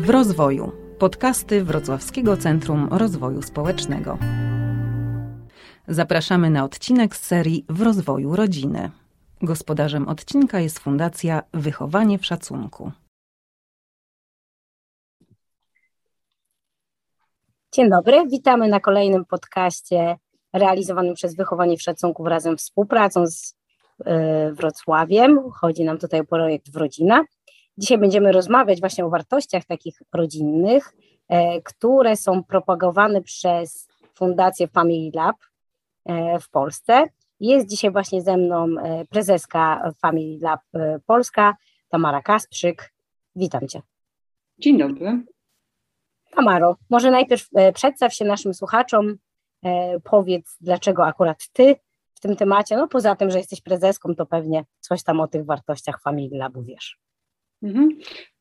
W rozwoju. Podcasty Wrocławskiego Centrum Rozwoju Społecznego. Zapraszamy na odcinek z serii W rozwoju rodziny. Gospodarzem odcinka jest Fundacja Wychowanie w Szacunku. Dzień dobry, witamy na kolejnym podcaście realizowanym przez Wychowanie w Szacunku razem współpracą z y, Wrocławiem. Chodzi nam tutaj o projekt w rodzina. Dzisiaj będziemy rozmawiać właśnie o wartościach takich rodzinnych, e, które są propagowane przez Fundację Family Lab e, w Polsce. Jest dzisiaj właśnie ze mną e, prezeska Family Lab Polska, Tamara Kasprzyk. Witam Cię. Dzień dobry. Tamaro, może najpierw przedstaw się naszym słuchaczom, powiedz, dlaczego akurat Ty w tym temacie, no poza tym, że jesteś prezeską, to pewnie coś tam o tych wartościach Family Labu wiesz. Mhm.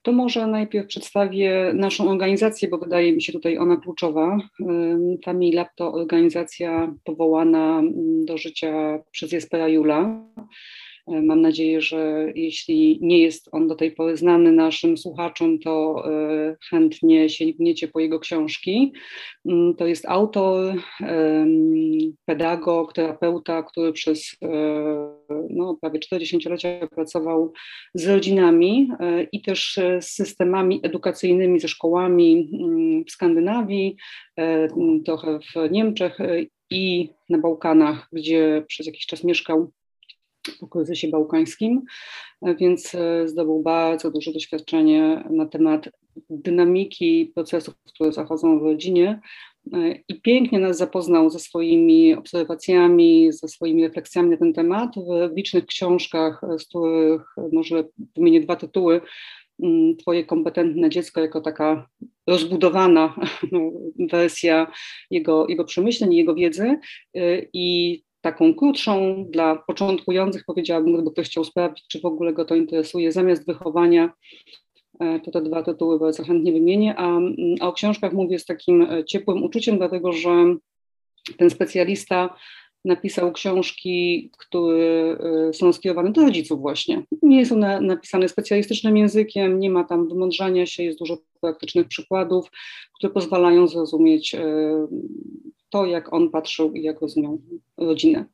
To może najpierw przedstawię naszą organizację, bo wydaje mi się tutaj ona kluczowa. Family Lab to organizacja powołana mm, do życia przez Jespera Jula. Mam nadzieję, że jeśli nie jest on do tej pory znany naszym słuchaczom, to e, chętnie sięgniecie po jego książki. Mm, to jest autor, pedagog, terapeuta, który przez e, no, prawie 40-lecia pracował z rodzinami e, i też z systemami edukacyjnymi, ze szkołami mm, w Skandynawii, trochę w Niemczech i na Bałkanach, gdzie przez jakiś czas mieszkał po kryzysie bałkańskim, więc e, zdobył bardzo duże doświadczenie na temat dynamiki procesów, które zachodzą w rodzinie e, i pięknie nas zapoznał ze swoimi obserwacjami, ze swoimi refleksjami na ten temat w licznych książkach, z których może wymienię dwa tytuły. Mm, Twoje kompetentne dziecko jako taka rozbudowana no, wersja jego, jego przemyśleń, jego wiedzy e, i taką krótszą dla początkujących, powiedziałabym, gdyby ktoś chciał sprawdzić, czy w ogóle go to interesuje, zamiast wychowania, e, to te dwa tytuły bardzo chętnie wymienię, a, a o książkach mówię z takim e, ciepłym uczuciem, dlatego że ten specjalista napisał książki, które e, są skierowane do rodziców właśnie. Nie są na, napisane specjalistycznym językiem, nie ma tam wymądrzania się, jest dużo praktycznych przykładów, które pozwalają zrozumieć to, jak on patrzył i jak rozumiał rodzinę.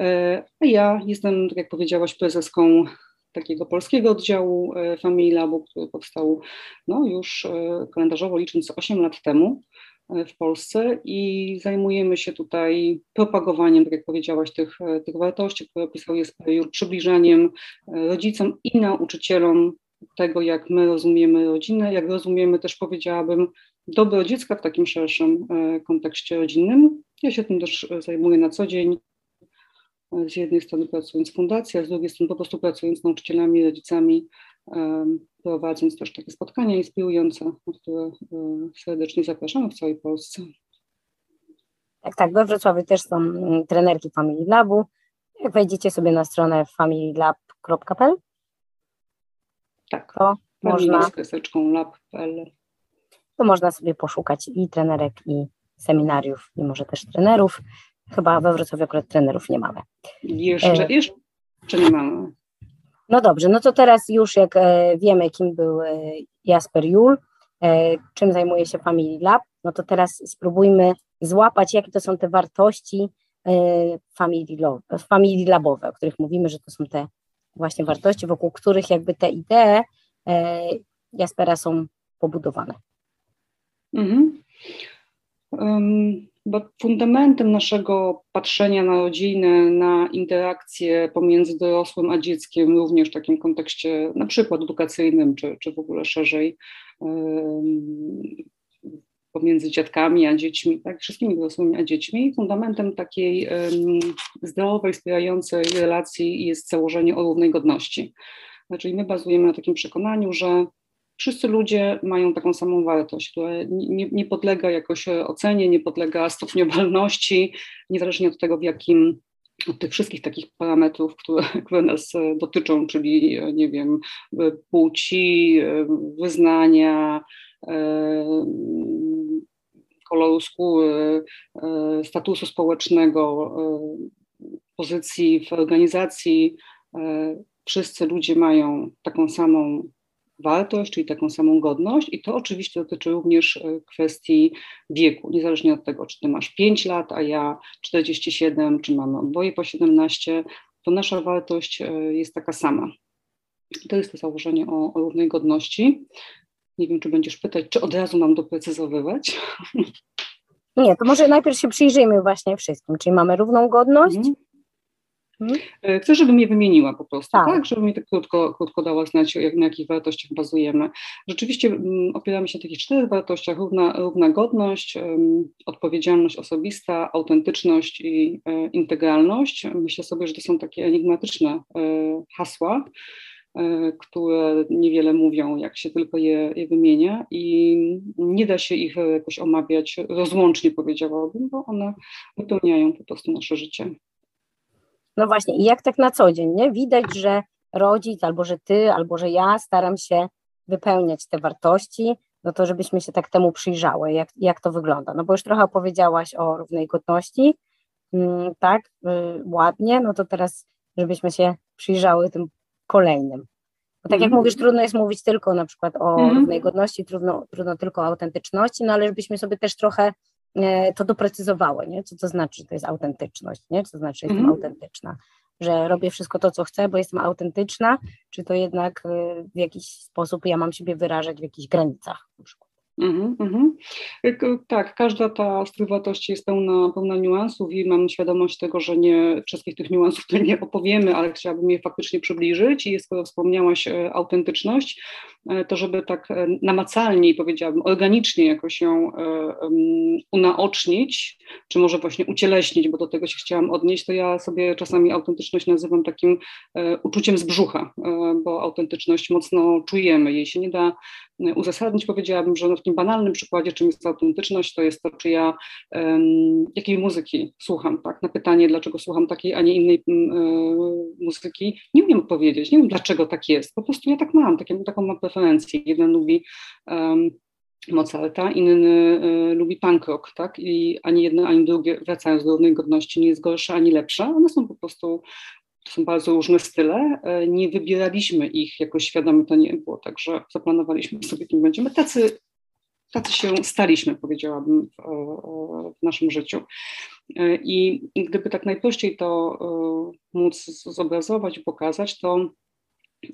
E, a ja jestem, tak jak powiedziałaś, prezeską takiego polskiego oddziału e, Family Labu, który powstał no, już e, kalendarzowo licząc 8 lat temu w Polsce i zajmujemy się tutaj propagowaniem, tak jak powiedziałaś, tych, tych wartości, które opisał jest przybliżaniem rodzicom i nauczycielom tego, jak my rozumiemy rodzinę, jak rozumiemy też, powiedziałabym, dobro dziecka w takim szerszym e, kontekście rodzinnym. Ja się tym też zajmuję na co dzień. Z jednej strony pracując w fundacji, a z drugiej strony po prostu pracując z nauczycielami, rodzicami, prowadząc też takie spotkania inspirujące, na które e, serdecznie zapraszamy w całej Polsce. Tak, tak, we Wrocławiu też są mm, trenerki Family Labu. Jak wejdziecie sobie na stronę familylab.pl, tak, to można... z lab.pl to można sobie poszukać i trenerek, i seminariów, i może też trenerów. Chyba we Wrocławiu akurat trenerów nie mamy. Jeszcze, jeszcze nie mamy. No dobrze, no to teraz już jak e, wiemy, kim był e, Jasper Jul, e, czym zajmuje się Family Lab, no to teraz spróbujmy złapać, jakie to są te wartości family, family labowe, o których mówimy, że to są te właśnie wartości, wokół których jakby te idee Jaspera są pobudowane. Mhm. Bo fundamentem naszego patrzenia na rodzinę, na interakcję pomiędzy dorosłym a dzieckiem, również w takim kontekście na przykład edukacyjnym, czy, czy w ogóle szerzej, pomiędzy dziadkami a dziećmi, tak, wszystkimi dorosłymi a dziećmi, fundamentem takiej zdrowej, wspierającej relacji jest założenie o równej godności. Znaczy my bazujemy na takim przekonaniu, że wszyscy ludzie mają taką samą wartość, która nie, nie podlega jakoś ocenie, nie podlega stopniowalności, niezależnie od tego, w jakim od tych wszystkich takich parametrów, które, które nas e, dotyczą, czyli e, nie wiem, e, płci, wyznania, koloru skóry, statusu społecznego, pozycji w organizacji. Wszyscy ludzie mają taką samą wartość, czyli taką samą godność i to oczywiście dotyczy również e, kwestii wieku, niezależnie od tego, czy ty masz 5 lat, a ja 47, czy mamy oboje po 17, to nasza wartość e, jest taka sama. To jest to założenie o, o równej godności. Nie wiem, czy będziesz pytać, czy od razu mam doprecyzowywać. Nie, to może najpierw się przyjrzyjmy właśnie wszystkim, czyli mamy równą godność, mhm. Mhm. E, chcę, żebym je wymieniła po prostu, tak, tak żeby mi tak krótko, krótko dała znać, jak, na jakich wartościach bazujemy. Rzeczywiście opieramy się na takich czterech wartościach, równa, równa godność, odpowiedzialność osobista, autentyczność i e, integralność. Myślę sobie, że to są takie enigmatyczne e, hasła, e, które niewiele mówią, jak się tylko je, je wymienia i nie da się ich jakoś omawiać rozłącznie, powiedziałabym, bo one wypełniają po prostu nasze życie. No właśnie, i jak tak na co dzień, nie? Widać, że rodzic, albo że ty, albo że ja staram się wypełniać te wartości, no to żebyśmy się tak temu przyjrzały, jak, jak to wygląda. No bo już trochę opowiedziałaś o równej godności, mm, tak, y, ładnie, no to teraz żebyśmy się przyjrzały tym kolejnym. Bo tak jak mm. mówisz, trudno jest mówić tylko na przykład o mm. równej godności, trudno, trudno tylko o autentyczności, no ale żebyśmy sobie też trochę to doprecyzowały, nie? co to znaczy, że to jest autentyczność, nie? co to znaczy, że jestem mhm. autentyczna, że robię wszystko to, co chcę, bo jestem autentyczna, czy to jednak e, w jakiś sposób ja mam siebie wyrażać w jakichś granicach na przykład. Mm -hmm. Tak, każda ta styl wartości jest pełna, pełna niuansów i mam świadomość tego, że nie wszystkich tych niuansów tutaj nie opowiemy, ale chciałabym je faktycznie przybliżyć i skoro wspomniałaś e, autentyczność, e, to żeby tak e, namacalniej, powiedziałabym, organicznie jakoś ją unaocznić, czy może właśnie ucieleśnić, bo do tego się chciałam odnieść, to ja sobie czasami autentyczność nazywam takim uczuciem z brzucha, bo autentyczność mocno czujemy, jej się nie da uzasadnić, powiedziałabym, że no w takim banalnym przykładzie, czym jest autentyczność, to jest to, czy ja jakiej muzyki słucham, tak? Na pytanie, dlaczego słucham takiej, a nie innej muzyki, nie umiem odpowiedzieć, nie wiem, dlaczego tak jest. Po prostu ja tak mam, takie, taką mam Jeden lubi um, Mozarta, inny y, lubi punk rock, tak? I ani jedno, ani drugie, wracając do równej godności, nie jest gorsze ani lepsze. One są po prostu to są bardzo różne style. E, nie wybieraliśmy ich jakoś świadomie, to nie było tak, że zaplanowaliśmy sobie, kim będziemy. Tacy, tacy się staliśmy, powiedziałabym, w, w naszym życiu. E, I gdyby tak najprościej to móc zobrazować pokazać, to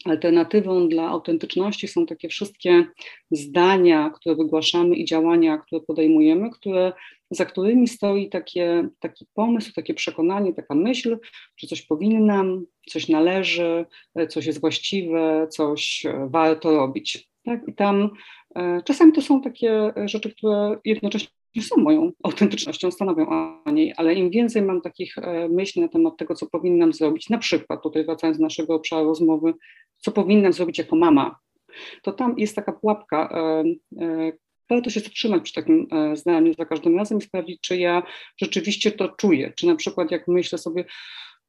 alternatywą dla autentyczności są takie wszystkie zdania, które wygłaszamy i działania, które podejmujemy, które, za którymi stoi takie, taki pomysł, takie przekonanie, taka myśl, że coś powinnam, coś należy, coś jest właściwe, coś warto robić. Tak? I tam e, czasami to są takie rzeczy, które jednocześnie są moją autentycznością, stanowią o niej, ale im więcej mam takich e, myśli na temat tego, co powinnam zrobić, na przykład tutaj wracając do naszego obszaru rozmowy, co powinnam zrobić jako mama, to tam jest taka pułapka. E, e, warto się zatrzymać przy takim zdaniu za każdym razem i sprawdzić, czy ja rzeczywiście to czuję. Czy na przykład jak myślę sobie,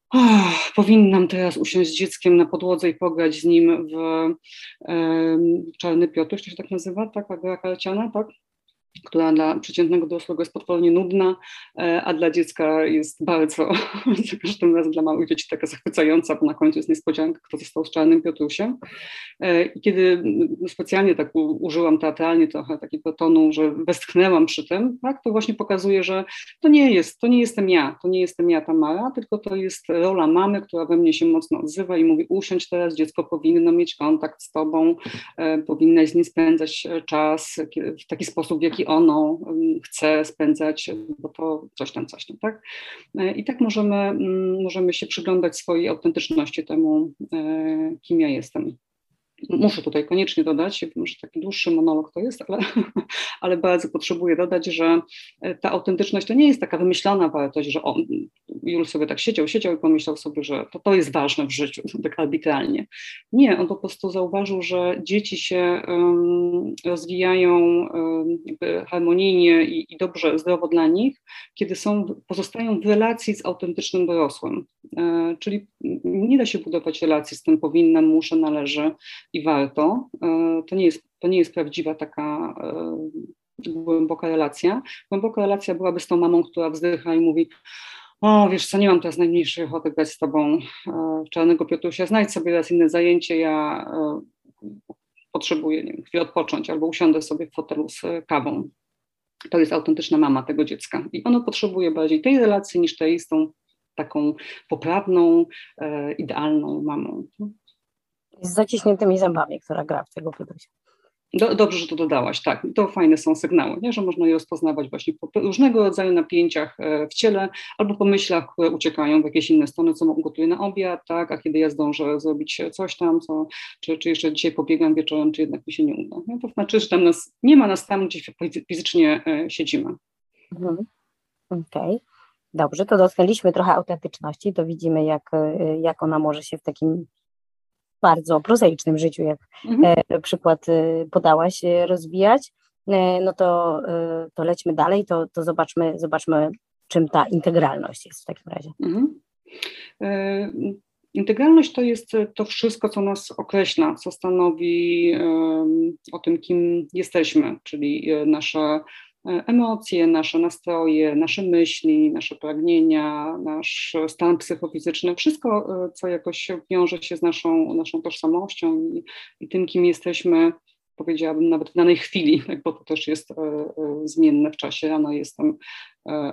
oh, powinnam teraz usiąść z dzieckiem na podłodze i pograć z nim w Czarny Piotr, to się tak nazywa, tak, gra karciana, tak? Która dla przeciętnego dorosłego jest potwornie nudna, e, a dla dziecka jest bardzo, za każdym razem dla małych dzieci taka zachwycająca, bo na końcu jest niespodzianka, kto został z czarnym Piotrusiem. E, I kiedy specjalnie tak użyłam teatralnie trochę takiego tonu, że westchnęłam przy tym, tak, to właśnie pokazuje, że to nie jest, to nie jestem ja, to nie jestem ja Tamara, tylko to jest rola mamy, która we mnie się mocno odzywa i mówi usiądź teraz, dziecko powinno mieć kontakt z tobą, e, powinnaś z nim spędzać czas w taki sposób, w jaki ono chce spędzać, bo to coś tam, coś tam, tak? E, I tak możemy, mm, możemy się przyglądać swojej autentyczności temu, e, kim ja jestem muszę tutaj koniecznie dodać, wiem, że taki dłuższy monolog to jest, ale, ale bardzo potrzebuję dodać, że e, ta autentyczność to nie jest taka wymyślona wartość, że on, Jul sobie tak siedział, siedział i pomyślał sobie, że to, to jest ważne w życiu, tak arbitralnie. Nie, on po prostu zauważył, że dzieci się um, rozwijają um, harmonijnie i, i, dobrze, zdrowo dla nich, kiedy są, pozostają w relacji z autentycznym dorosłym. E, czyli nie da się budować relacji z tym powinnam, muszę, należy, i warto. E, to nie jest, to nie jest prawdziwa taka e, głęboka relacja. Głęboka relacja byłaby z tą mamą, która wzdycha i mówi o, wiesz co, nie mam teraz najmniejszej ochoty grać z tobą e, czarnego Piotrusia, znajdź sobie teraz inne zajęcie, ja potrzebuję nie wiem, chwilę odpocząć albo usiądę sobie w fotelu z kawą. To jest autentyczna mama tego dziecka i ono potrzebuje bardziej tej relacji niż tej z tą taką poprawną, idealną mamą. Z zaciśniętymi zębami, która gra w tego. Do, dobrze, że to dodałaś, tak. To fajne są sygnały, nie? że można je rozpoznawać właśnie po różnego rodzaju napięciach e, w ciele albo po myślach, które uciekają w jakieś inne strony, co gotuję na obiad, tak, a kiedy ja zdążę zrobić coś tam, co, czy, czy jeszcze dzisiaj pobiegam wieczorem, czy jednak mi się nie uda. Nie? To znaczy, że tam nas, nie ma nas tam, gdzie fizycznie e, siedzimy. Mhm. Okej. Okay. Dobrze, to dotknęliśmy trochę autentyczności, to widzimy, jak, e, jak ona może się w takim bardzo prozaicznym życiu, jak mhm. E, przykład e, podałaś, rozwijać, no to, to lećmy dalej, to, to zobaczmy, zobaczmy, czym ta integralność jest w takim razie. Mhm. Integralność to jest to wszystko, co nas określa, co stanowi o tym, kim jesteśmy, czyli nasze E, emocje, nasze nastroje, nasze myśli, nasze pragnienia, nasz stan psychofizyczny, wszystko, e, co jakoś wiąże się z naszą, naszą tożsamością i, i tym, kim jesteśmy, powiedziałabym nawet w danej chwili, bo to też jest e, zmienne w czasie. Rano jestem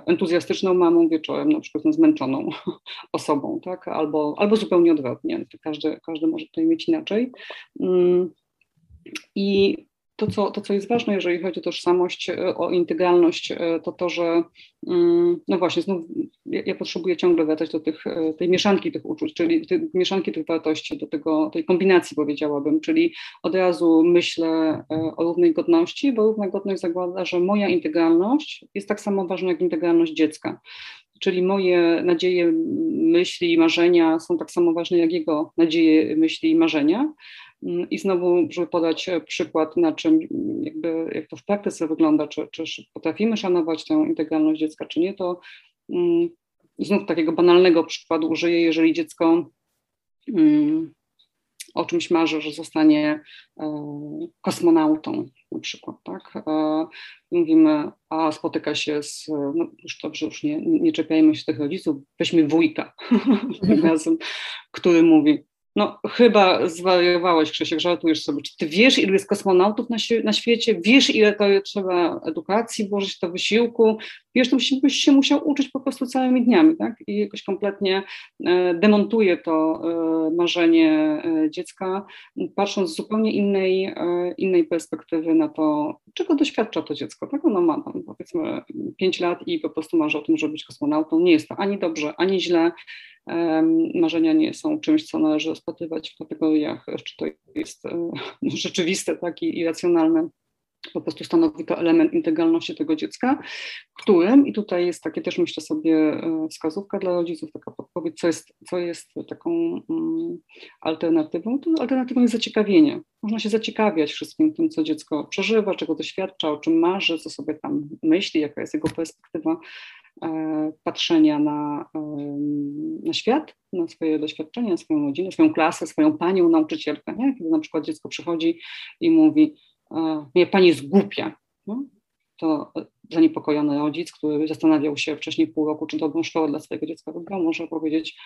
entuzjastyczną mamą, wieczorem na przykład zmęczoną osobą, tak? albo, albo zupełnie odwrotnie. Każdy, każdy może tutaj mieć inaczej. Mm, I to co, to, co jest ważne, jeżeli chodzi o tożsamość, e, o integralność, e, to to, że mm, no właśnie, znów ja, ja potrzebuję ciągle wracać do tych, e, tej mieszanki tych uczuć, czyli tej mieszanki tych wartości, do tego, tej kombinacji powiedziałabym, czyli od razu myślę o równej godności, bo równa godność zakłada, że moja integralność jest tak samo ważna jak integralność dziecka. Czyli moje nadzieje, myśli i marzenia są tak samo ważne jak jego nadzieje, myśli i marzenia. Mm, I znowu, żeby podać e, przykład, na czym, jakby, jak to w praktyce wygląda, czy, czy potrafimy szanować tę integralność dziecka, czy nie, to um, znów takiego banalnego przykładu użyję, jeżeli dziecko o czymś marzy, że zostanie e, kosmonautą na przykład, tak? E, mówimy, a spotyka się z, no już dobrze, już nie, nie czepiajmy się tych rodziców, weźmy wujka tym razem, który mówi, no chyba zwariowałeś, Krzysiek, żartujesz sobie. Czy ty wiesz, ile jest kosmonautów na, na świecie? Wiesz, ile to trzeba edukacji włożyć, to wysiłku? Wiesz, to byś się musiał uczyć po prostu całymi dniami, tak? I jakoś kompletnie e, demontuje to e, marzenie e, dziecka, patrząc z zupełnie innej, innej perspektywy na to, czego doświadcza to dziecko, tak? Ono ma tam powiedzmy 5 lat i po prostu marzy o tym, żeby być kosmonautą. Nie jest to ani dobrze, ani źle marzenia nie są czymś, co należy rozpatrywać w kategoriach, czy to jest e, rzeczywiste, tak i irracjonalne. Po prostu stanowi to element integralności tego dziecka, którym, i tutaj jest takie też myślę sobie e, wskazówka dla rodziców, taka podpowiedź, co jest, co jest taką um, alternatywą, to alternatywą jest zaciekawienie. Można się zaciekawiać wszystkim tym, co dziecko przeżywa, czego doświadcza, o czym marzy, co sobie tam myśli, jaka jest jego perspektywa E, patrzenia na, na świat, na swoje doświadczenia, na swoją rodzinę, swoją klasę, swoją panią nauczycielkę. Nie? Kiedy na przykład dziecko przychodzi i mówi, nie, pani jest głupia. No? To zaniepokojony rodzic, który zastanawiał się wcześniej pół roku, czy dobrą szkołę dla swojego dziecka wybrał, może powiedzieć,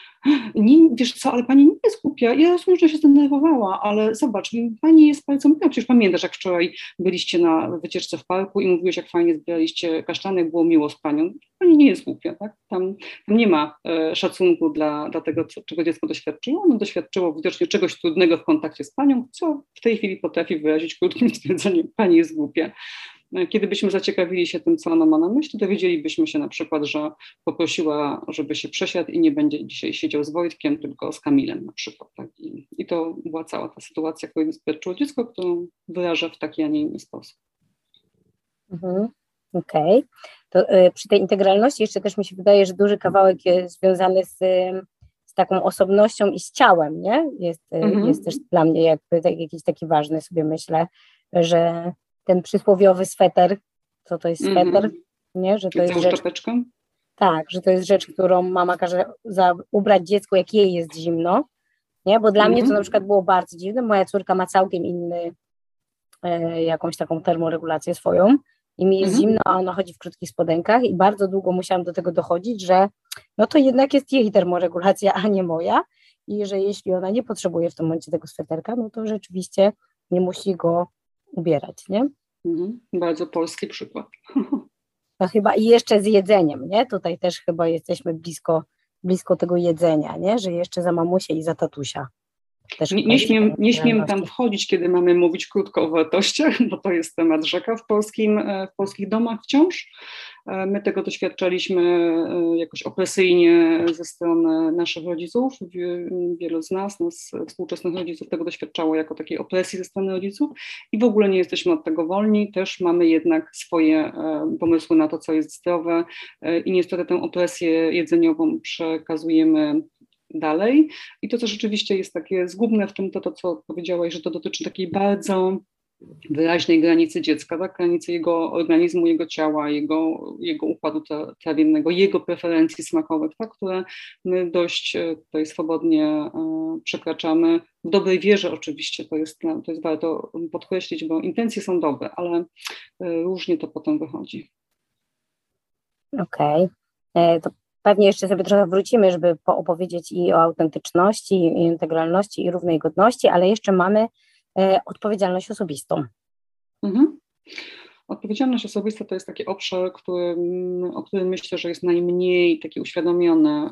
nie, wiesz co, ale pani nie jest głupia, ja że się zdenerwowała, ale zobacz, pani jest bardzo miła, przecież pamiętasz, jak wczoraj byliście na wycieczce w parku i mówiłeś, jak fajnie zbieraliście kasztany, było miło z panią. Pani nie jest głupia, tak? Tam, tam nie ma e, szacunku dla, dla tego, co, czego dziecko doświadczyło. Ono doświadczyło widocznie czegoś trudnego w kontakcie z panią, co w tej chwili potrafi wyrazić krótkim stwierdzeniem, pani jest głupia. E, kiedy byśmy zaciekawili się tym, co ona ma na myśli, dowiedzielibyśmy się na przykład, że poprosiła, żeby się przesiadł i nie będzie dzisiaj siedział z Wojtkiem, tylko z Kamilem na przykład. Tak? I, I, to była cała ta sytuacja, którą doświadczyło dziecko, którą wyraża w taki, a nie inny sposób. Mhm. Okej. Okay. To y, przy tej integralności jeszcze też mi się wydaje, że duży kawałek jest związany z, z taką osobnością i z ciałem, nie? Jest, y, mhm. jest też dla mnie jakby tak, jakiś taki ważny, sobie myślę, że ten przysłowiowy sweter, co to jest sweter, mm -hmm. nie? Że to jest rzecz, Tak, że to jest rzecz, którą mama każe za, ubrać dziecku, jak jej jest zimno, nie? Bo dla mm -hmm. mnie to mhm. na przykład było bardzo dziwne. Moja córka ma całkiem inny, e, jakąś taką termoregulację swoją i mi jest mm -hmm. zimno, a ona chodzi w krótkich spodenkach i bardzo długo musiałam do tego dochodzić, że no to jednak jest jej termoregulacja, a nie moja i że jeśli ona nie potrzebuje w tym momencie tego sweterka, no to rzeczywiście nie musi go ubierać, nie? Mhm. Bardzo polski przykład. No chyba i jeszcze z jedzeniem, nie? Tutaj też chyba jesteśmy blisko, blisko tego jedzenia, nie? Że jeszcze za mamusię i za tatusia. Też nie, nie, śmiem, nie śmiem tam wchodzić, kiedy mamy mówić krótko o wartościach, bo to jest temat rzeka w, polskim, e, w polskich domach wciąż. E, my tego doświadczaliśmy e, jakoś opresyjnie ze strony naszych rodziców. Wielu z nas, nas współczesnych rodziców, tego doświadczało jako takiej opresji ze strony rodziców i w ogóle nie jesteśmy od tego wolni. Też mamy jednak swoje pomysły na to, co jest zdrowe i niestety tę opresję jedzeniową przekazujemy dalej. I to, co rzeczywiście jest takie zgubne w tym, to to, co powiedziałaś, że to dotyczy takiej bardzo wyraźnej granicy dziecka, tak? granicy jego organizmu, jego ciała, jego, jego układu trawiennego, jego preferencji smakowych, tak? które my dość e, tutaj swobodnie e, przekraczamy. W dobrej wierze oczywiście, to jest, to jest warto podkreślić, bo intencje są dobre, ale e, różnie to potem wychodzi. Okej. Okay. To Pewnie jeszcze sobie trochę wrócimy, żeby poopowiedzieć i o autentyczności, i integralności, i równej godności, ale jeszcze mamy e, odpowiedzialność osobistą. Mhm. Odpowiedzialność osobista to jest taki obszar, który, o którym myślę, że jest najmniej taki uświadomiony e,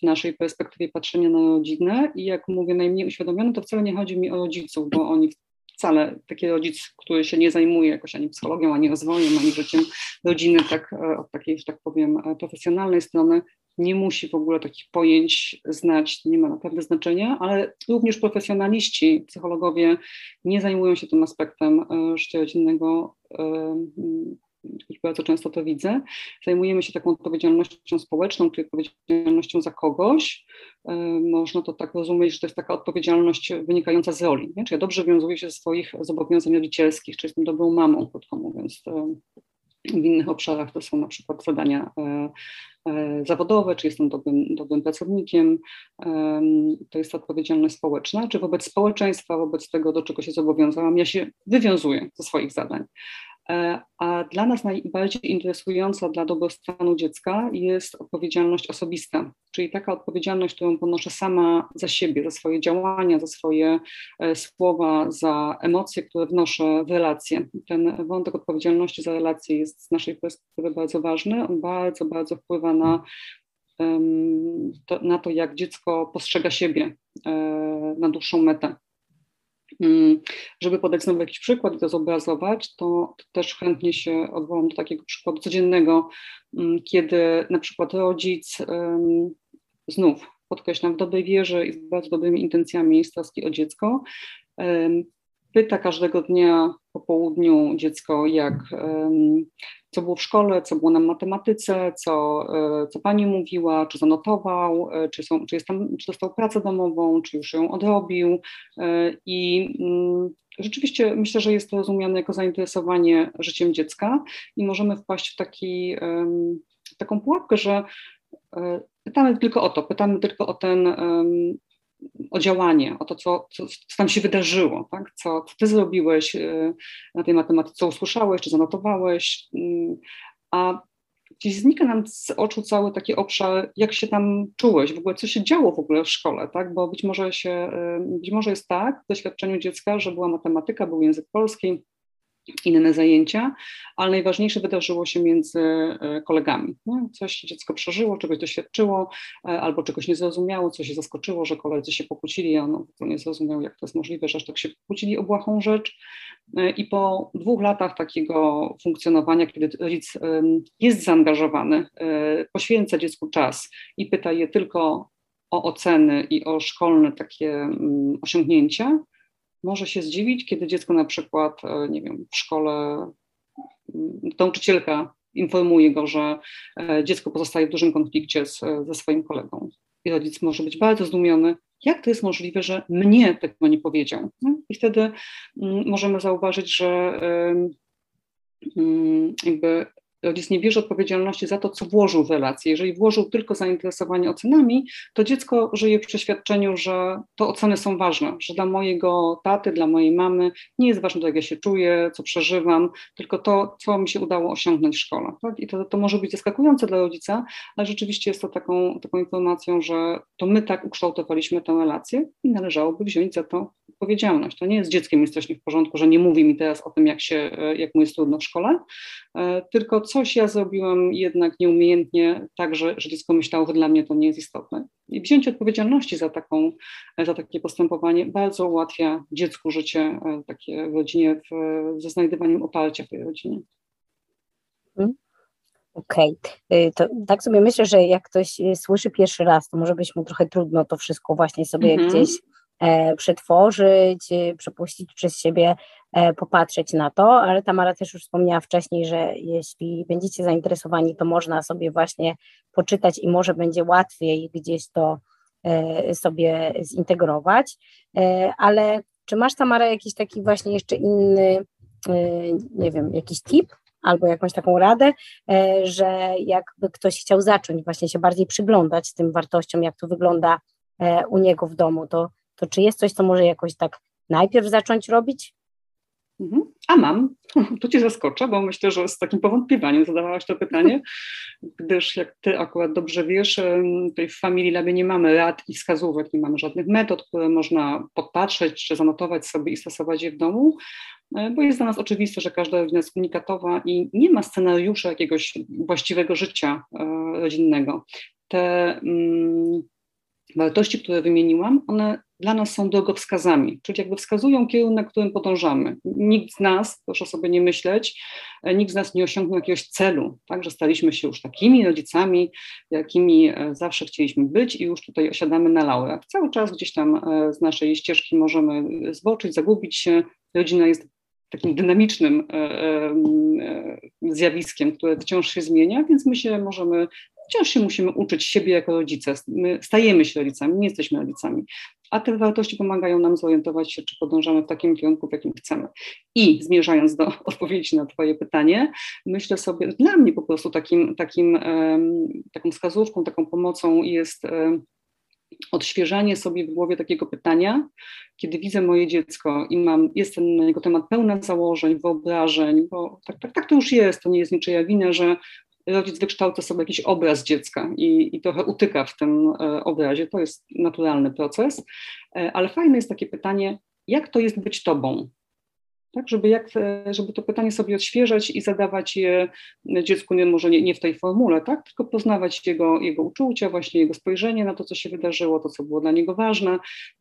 w naszej perspektywie patrzenia na rodzinę. I jak mówię najmniej uświadomiony, to wcale nie chodzi mi o rodziców, bo oni wcale taki rodzic, który się nie zajmuje jakoś ani psychologią, ani rozwojem, ani życiem rodziny, tak e, od takiej, że tak powiem, e, profesjonalnej strony, nie musi w ogóle takich pojęć znać, nie ma naprawdę znaczenia, ale również profesjonaliści, psychologowie nie zajmują się tym aspektem e, życia rodzinnego już bardzo często to widzę, zajmujemy się taką odpowiedzialnością społeczną, czyli odpowiedzialnością za kogoś. E, można to tak rozumieć, że to jest taka odpowiedzialność wynikająca z roli. Czy ja dobrze wiązuję się ze swoich zobowiązań rodzicielskich, czy jestem dobrą mamą, krótko mówiąc. W innych obszarach to są na przykład zadania e, e, zawodowe, czy jestem dobrym, dobrym pracownikiem. To jest odpowiedzialność społeczna, czy wobec społeczeństwa, wobec tego, do czego się zobowiązałam, ja się wywiązuję ze swoich zadań. E, a dla nas najbardziej interesująca dla dobrostanu dziecka jest odpowiedzialność osobista, czyli taka odpowiedzialność, którą ponoszę sama za siebie, za swoje działania, za swoje e, słowa, za emocje, które wnoszę w relacje. Ten wątek odpowiedzialności za relacje jest z naszej perspektywy bardzo ważny. On bardzo, bardzo wpływa na, to, na to, jak dziecko postrzega siebie e, na dłuższą metę. Mm, żeby podać znowu jakiś przykład i to zobrazować, to, też chętnie się odwołam do takiego przykładu codziennego, mm, kiedy na przykład rodzic znów podkreślam w dobrej wierze i z bardzo dobrymi intencjami jest troski o dziecko, pyta każdego dnia po południu dziecko, jak, co było w szkole, co było na matematyce, co, e, co pani mówiła, czy zanotował, e, czy, są, czy, jest tam, czy dostał pracę domową, czy już ją odrobił. E, I mm, rzeczywiście myślę, że jest to rozumiane jako zainteresowanie życiem dziecka i możemy wpaść w taki, taką pułapkę, że pytamy tylko o to, pytamy tylko o ten o działanie, o to, co, co, co tam się wydarzyło, tak? co, co ty zrobiłeś y, na tej matematyce, co usłyszałeś, czy zanotowałeś, mm, a gdzieś znika nam z oczu cały taki obszar, jak się tam czułeś, w ogóle co się działo w ogóle w szkole, tak? bo być może, się, y, być może jest tak w doświadczeniu dziecka, że była matematyka, był język polski, inne zajęcia, ale najważniejsze wydarzyło się między e, kolegami. No, coś dziecko przeżyło, czegoś doświadczyło, e, albo czegoś nie zrozumiało, coś się zaskoczyło, że koledzy się pokłócili, a ono nie zrozumiał, jak to jest możliwe, że aż tak się pokłócili o błahą rzecz. E, I po dwóch latach takiego funkcjonowania, kiedy rodzic jest zaangażowany, poświęca dziecku czas i pyta je tylko o oceny i o szkolne takie mm, osiągnięcia, może się zdziwić, kiedy dziecko na przykład, e, nie wiem, w szkole mm, nauczycielka informuje go, że e, dziecko pozostaje w dużym konflikcie z, ze swoim kolegą. I rodzic może być bardzo zdumiony, jak to jest możliwe, że mnie tego nie powiedział. No I wtedy mm, możemy zauważyć, że mm, jakby rodzic nie bierze odpowiedzialności za to, co włożył w relację. Jeżeli włożył tylko zainteresowanie ocenami, to dziecko żyje w przeświadczeniu, że to oceny są ważne, że dla mojego taty, dla mojej mamy nie jest ważne to, jak ja się czuję, co przeżywam, tylko to, co mi się udało osiągnąć w szkole. Tak? I to, to może być zaskakujące dla rodzica, ale rzeczywiście jest to taką, taką informacją, że to my tak ukształtowaliśmy tę relację i należałoby wziąć za to odpowiedzialność. To nie jest dzieckiem jest coś nie w porządku, że nie mówi mi teraz o tym, jak, się, jak mu jest trudno w szkole, tylko coś ja zrobiłam jednak nieumiejętnie, tak, że, że dziecko myślało, że dla mnie to nie jest istotne. I wzięcie odpowiedzialności za, taką, za takie postępowanie bardzo ułatwia dziecku życie takie w rodzinie, w, ze znajdywaniem oparcia w tej rodzinie. Mhm. Okej, okay. to tak sobie myślę, że jak ktoś y, słyszy pierwszy raz, to może być mu trochę trudno to wszystko właśnie sobie mm -hmm. gdzieś e, przetworzyć, y, przepuścić przez siebie, e, popatrzeć na to, ale Tamara też już wspomniała wcześniej, że jeśli będziecie zainteresowani, to można sobie właśnie poczytać i może będzie łatwiej gdzieś to e, sobie zintegrować, e, ale czy masz Tamara jakiś taki właśnie jeszcze inny, e, nie wiem, jakiś tip, albo jakąś taką radę, e, że jakby ktoś chciał zacząć właśnie się bardziej przyglądać tym wartościom, jak to wygląda e, u niego w domu, to, to czy jest coś, co może jakoś tak najpierw zacząć robić? Mhm. A mam, tu Cię zaskoczę, bo myślę, że z takim powątpiewaniem zadawałaś to pytanie, gdyż jak Ty akurat dobrze wiesz, tutaj w Family Labie nie mamy rad i wskazówek, nie mamy żadnych metod, które można podpatrzeć czy zanotować sobie i stosować je w domu, e, bo jest dla nas oczywiste, że każda rodzina jest unikatowa i nie ma scenariusza jakiegoś właściwego życia e, rodzinnego. Te mm, wartości, które wymieniłam, one dla nas są drogowskazami, czyli jakby wskazują kierunek, którym podążamy. Nikt z nas, proszę sobie nie myśleć, e, nikt z nas nie osiągnął jakiegoś celu, tak, że staliśmy się już takimi rodzicami, jakimi e, zawsze chcieliśmy być i już tutaj osiadamy na laurach. Cały czas gdzieś tam e, z naszej ścieżki możemy zboczyć, zagubić się. Rodzina jest takim dynamicznym zjawiskiem, które wciąż się zmienia, więc my się możemy wciąż się musimy uczyć siebie jako rodzice. My stajemy się rodzicami, nie jesteśmy rodzicami. A te wartości pomagają nam zorientować się, czy podążamy w takim kierunku, w jakim chcemy. I zmierzając do odpowiedzi na Twoje pytanie, myślę sobie, dla mnie po prostu takim, takim, taką wskazówką, taką pomocą jest odświeżanie sobie w głowie takiego pytania, kiedy widzę moje dziecko i mam, jestem na jego temat pełna założeń, wyobrażeń, bo tak, tak, tak to już jest, to nie jest niczyja wina, że rodzic wykształca sobie jakiś obraz dziecka i, i trochę utyka w tym e, obrazie. To jest naturalny proces, e, ale fajne jest takie pytanie, jak to jest być tobą? Tak, żeby, jak, żeby to pytanie sobie odświeżać i zadawać je dziecku nie, może nie, nie w tej formule, tak, tylko poznawać jego, jego uczucia, właśnie jego spojrzenie na to, co się wydarzyło, to, co było dla niego ważne.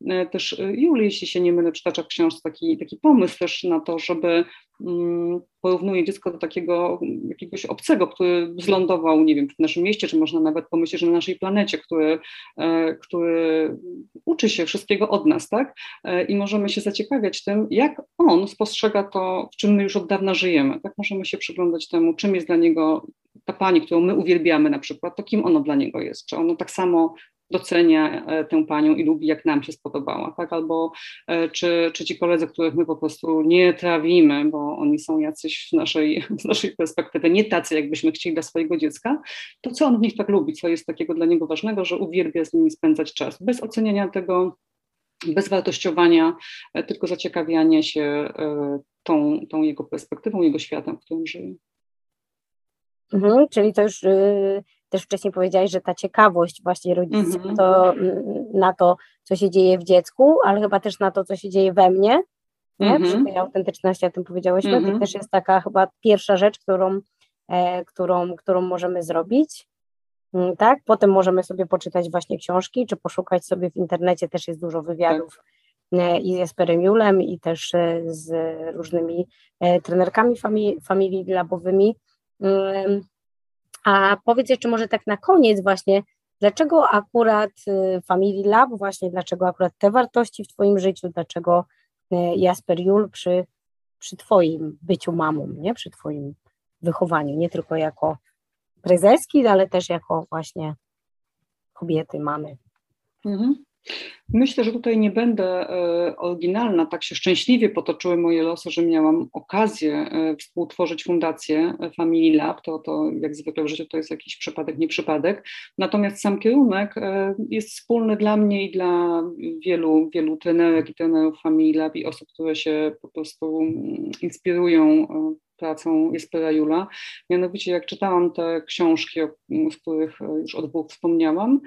E, też e, Julii, jeśli się nie mylę, przytacza w książce taki, taki pomysł też na to, żeby mm, porównuje dziecko do takiego jakiegoś obcego, który zlądował, nie wiem, w naszym mieście, czy można nawet pomyśleć, że na naszej planecie, który, e, który uczy się wszystkiego od nas, tak? I możemy się zaciekawiać tym, jak on spostrzega postrzega to, w czym my już od dawna żyjemy. Tak możemy się przyglądać temu, czym jest dla niego ta pani, którą my uwielbiamy na przykład, to kim ono dla niego jest. Czy ono tak samo docenia e, tę panią i lubi, jak nam się spodobała, tak? Albo e, czy, czy ci koledzy, których my po prostu nie trawimy, bo oni są jacyś w naszej, z naszej perspektywy nie tacy, jakbyśmy chcieli dla swojego dziecka, to co on w nich tak lubi, co jest takiego dla niego ważnego, że uwielbia z nimi spędzać czas, bez oceniania tego, bez wartościowania, e, tylko zaciekawianie się e, tą, tą jego perspektywą, jego światem, w którym żyje. Mhm, czyli to już y, też wcześniej powiedziałeś, że ta ciekawość właśnie rodziców mhm. to na to, co się dzieje w dziecku, ale chyba też na to, co się dzieje we mnie, nie? Mhm. przy tej autentyczności, o tym powiedziałyśmy, to mhm. też jest taka chyba pierwsza rzecz, którą, e, którą, którą możemy zrobić. Mm, tak? Potem możemy sobie poczytać właśnie książki, czy poszukać sobie w internecie, też jest dużo wywiadów tak. i z Jasperem Julem, i też e, z różnymi e, trenerkami familii, familii labowymi. Mm, a powiedz jeszcze może tak na koniec właśnie, dlaczego akurat Family Lab, właśnie dlaczego akurat te wartości w Twoim życiu, dlaczego Jasper Jul przy, przy Twoim byciu mamą, nie? przy Twoim wychowaniu, nie tylko jako prezeski, ale też jako właśnie kobiety, mamy. Mhm. Myślę, że tutaj nie będę e, oryginalna. Tak się szczęśliwie potoczyły moje losy, że miałam okazję e, współtworzyć fundację Family Lab. To, to jak zwykle w życiu to jest jakiś przypadek, nie przypadek. Natomiast sam kierunek e, jest wspólny dla mnie i dla wielu, wielu trenerek i trenerów Family Lab i osób, które się po prostu mm, inspirują pracą Jespera Jula. Mianowicie jak czytałam te książki, z których już od dwóch wspomniałam,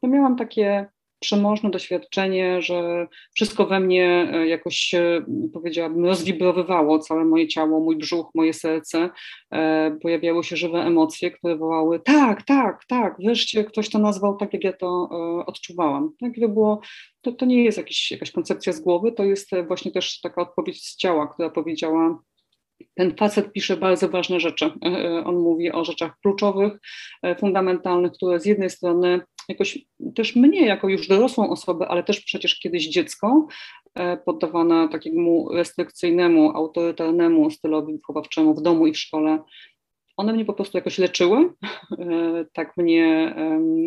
to miałam takie przemożne doświadczenie, że wszystko we mnie e, jakoś się, powiedziałabym, rozwibrowywało, całe moje ciało, mój brzuch, moje serce. E, pojawiały się żywe emocje, które wołały tak, tak, tak, wreszcie ktoś to nazwał tak, jak ja to e, odczuwałam. Tak jakby było, to, to nie jest jakiś, jakaś koncepcja z głowy, to jest właśnie też taka odpowiedź z ciała, która powiedziała, ten facet pisze bardzo ważne rzeczy. On mówi o rzeczach kluczowych, fundamentalnych, które z jednej strony jakoś też mnie, jako już dorosłą osobę, ale też przecież kiedyś dziecko, e, poddawana takiemu restrykcyjnemu, autorytarnemu stylowi wychowawczemu w domu i w szkole, one mnie po prostu jakoś leczyły, e, tak mnie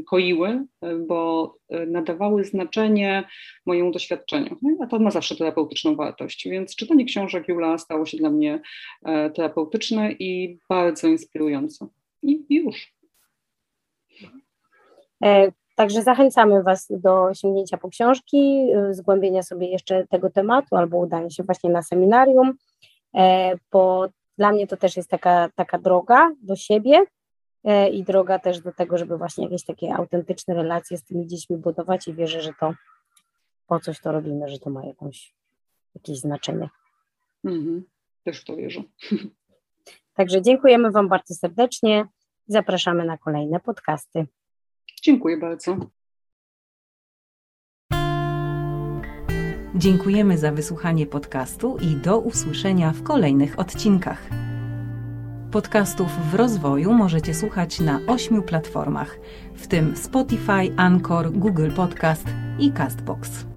koiły, bo e, nadawały znaczenie mojemu doświadczeniu. No a to ma zawsze terapeutyczną wartość. Więc czytanie książek Jula stało się dla mnie terapeutyczne i bardzo inspirujące. I już. E, także zachęcamy Was do sięgnięcia po książki, e, zgłębienia sobie jeszcze tego tematu albo udania się właśnie na seminarium, e, bo dla mnie to też jest taka, taka droga do siebie i droga też do tego, żeby właśnie jakieś takie autentyczne relacje z tymi dziećmi budować i wierzę, że to po coś to robimy, że to ma jakąś, jakieś znaczenie. Mhm. Też w to wierzę. Także dziękujemy Wam bardzo serdecznie. Zapraszamy na kolejne podcasty. Dziękuję bardzo. Dziękujemy za wysłuchanie podcastu i do usłyszenia w kolejnych odcinkach. Podcastów w rozwoju możecie słuchać na ośmiu platformach, w tym Spotify, Anchor, Google Podcast i Castbox.